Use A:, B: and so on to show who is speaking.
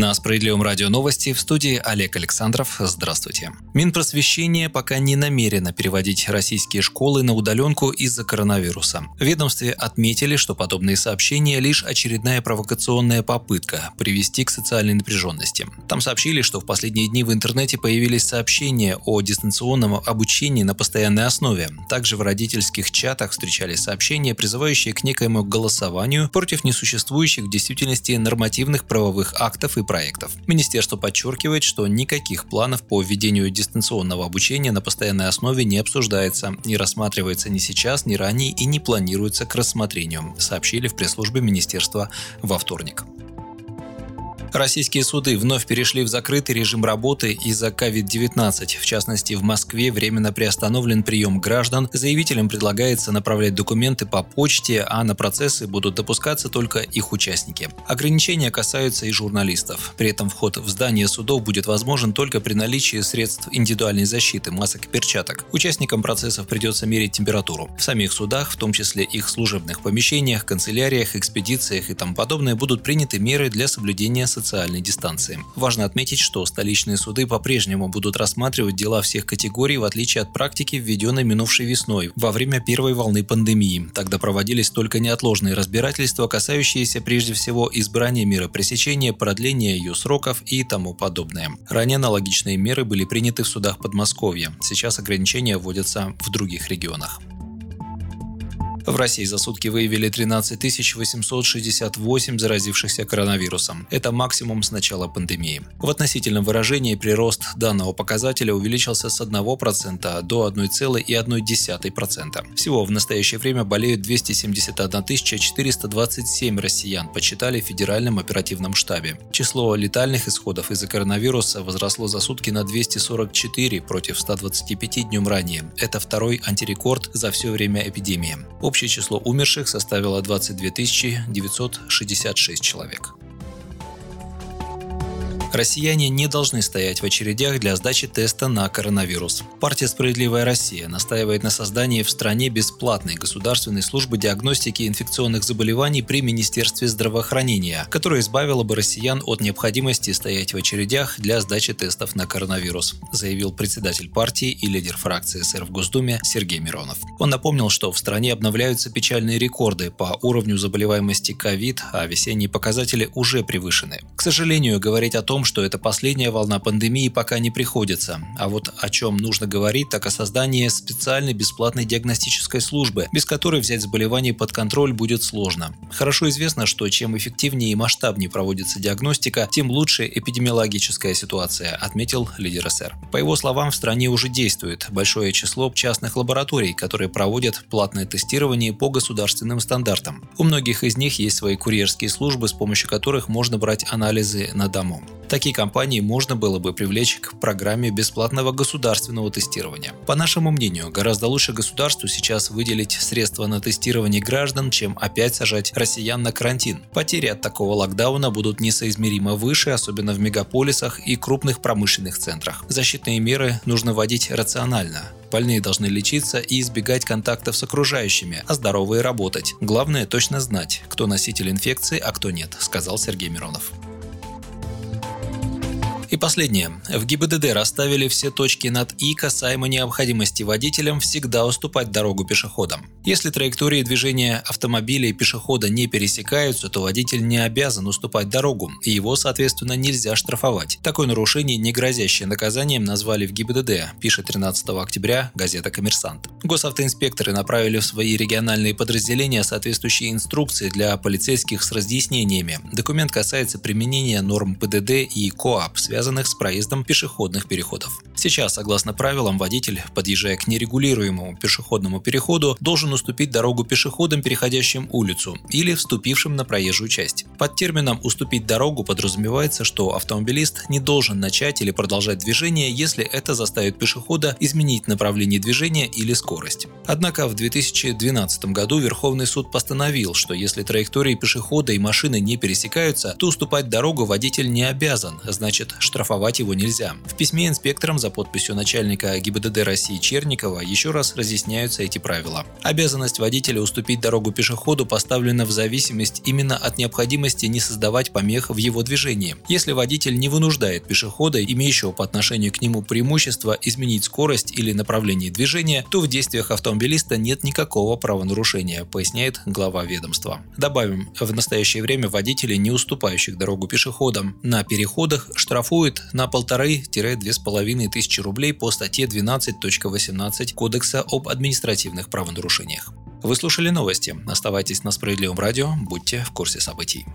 A: На Справедливом радио новости в студии Олег Александров. Здравствуйте. Минпросвещение пока не намерено переводить российские школы на удаленку из-за коронавируса. В ведомстве отметили, что подобные сообщения – лишь очередная провокационная попытка привести к социальной напряженности. Там сообщили, что в последние дни в интернете появились сообщения о дистанционном обучении на постоянной основе. Также в родительских чатах встречались сообщения, призывающие к некоему голосованию против несуществующих в действительности нормативных правовых актов и проектов. Министерство подчеркивает, что никаких планов по введению дистанционного обучения на постоянной основе не обсуждается, не рассматривается ни сейчас, ни ранее и не планируется к рассмотрению, сообщили в пресс-службе министерства во вторник. Российские суды вновь перешли в закрытый режим работы из-за COVID-19. В частности, в Москве временно приостановлен прием граждан. Заявителям предлагается направлять документы по почте, а на процессы будут допускаться только их участники. Ограничения касаются и журналистов. При этом вход в здание судов будет возможен только при наличии средств индивидуальной защиты, масок и перчаток. Участникам процессов придется мерить температуру. В самих судах, в том числе их служебных помещениях, канцеляриях, экспедициях и тому подобное, будут приняты меры для соблюдения социальных социальной дистанции. Важно отметить, что столичные суды по-прежнему будут рассматривать дела всех категорий, в отличие от практики, введенной минувшей весной, во время первой волны пандемии. Тогда проводились только неотложные разбирательства, касающиеся прежде всего избрания меры пресечения, продления ее сроков и тому подобное. Ранее аналогичные меры были приняты в судах Подмосковья. Сейчас ограничения вводятся в других регионах. В России за сутки выявили 13 868 заразившихся коронавирусом. Это максимум с начала пандемии. В относительном выражении прирост данного показателя увеличился с 1% до 1,1%. Всего в настоящее время болеют 271 427 россиян, почитали в Федеральном оперативном штабе. Число летальных исходов из-за коронавируса возросло за сутки на 244 против 125 днем ранее. Это второй антирекорд за все время эпидемии. Общий Общее число умерших составило 22 966 человек. Россияне не должны стоять в очередях для сдачи теста на коронавирус. Партия «Справедливая Россия» настаивает на создании в стране бесплатной государственной службы диагностики инфекционных заболеваний при Министерстве здравоохранения, которая избавила бы россиян от необходимости стоять в очередях для сдачи тестов на коронавирус, заявил председатель партии и лидер фракции СР в Госдуме Сергей Миронов. Он напомнил, что в стране обновляются печальные рекорды по уровню заболеваемости ковид, а весенние показатели уже превышены. К сожалению, говорить о том, том, что это последняя волна пандемии пока не приходится. А вот о чем нужно говорить, так о создании специальной бесплатной диагностической службы, без которой взять заболевание под контроль будет сложно. Хорошо известно, что чем эффективнее и масштабнее проводится диагностика, тем лучше эпидемиологическая ситуация, отметил лидер СР. По его словам, в стране уже действует большое число частных лабораторий, которые проводят платное тестирование по государственным стандартам. У многих из них есть свои курьерские службы, с помощью которых можно брать анализы на дому. Такие компании можно было бы привлечь к программе бесплатного государственного тестирования. По нашему мнению, гораздо лучше государству сейчас выделить средства на тестирование граждан, чем опять сажать россиян на карантин. Потери от такого локдауна будут несоизмеримо выше, особенно в мегаполисах и крупных промышленных центрах. Защитные меры нужно вводить рационально. Больные должны лечиться и избегать контактов с окружающими, а здоровые работать. Главное точно знать, кто носитель инфекции, а кто нет, сказал Сергей Миронов. И последнее. В ГИБДД расставили все точки над «и» касаемо необходимости водителям всегда уступать дорогу пешеходам. Если траектории движения автомобиля и пешехода не пересекаются, то водитель не обязан уступать дорогу, и его, соответственно, нельзя штрафовать. Такое нарушение, не грозящее наказанием, назвали в ГИБДД, пишет 13 октября газета «Коммерсант». Госавтоинспекторы направили в свои региональные подразделения соответствующие инструкции для полицейских с разъяснениями. Документ касается применения норм ПДД и КОАП, связанных связанных с проездом пешеходных переходов. Сейчас, согласно правилам, водитель, подъезжая к нерегулируемому пешеходному переходу, должен уступить дорогу пешеходам, переходящим улицу, или вступившим на проезжую часть. Под термином «уступить дорогу» подразумевается, что автомобилист не должен начать или продолжать движение, если это заставит пешехода изменить направление движения или скорость. Однако в 2012 году Верховный суд постановил, что если траектории пешехода и машины не пересекаются, то уступать дорогу водитель не обязан, значит штрафовать его нельзя. В письме инспекторам за подписью начальника ГИБДД России Черникова еще раз разъясняются эти правила. Обязанность водителя уступить дорогу пешеходу поставлена в зависимость именно от необходимости не создавать помех в его движении. Если водитель не вынуждает пешехода, имеющего по отношению к нему преимущество, изменить скорость или направление движения, то в действиях автомобилиста нет никакого правонарушения, поясняет глава ведомства. Добавим, в настоящее время водителей, не уступающих дорогу пешеходам, на переходах штрафуют на полторы-две с половиной тысячи рублей по статье 12.18 Кодекса об административных правонарушениях. Вы слушали новости. Оставайтесь на Справедливом радио, будьте в курсе событий.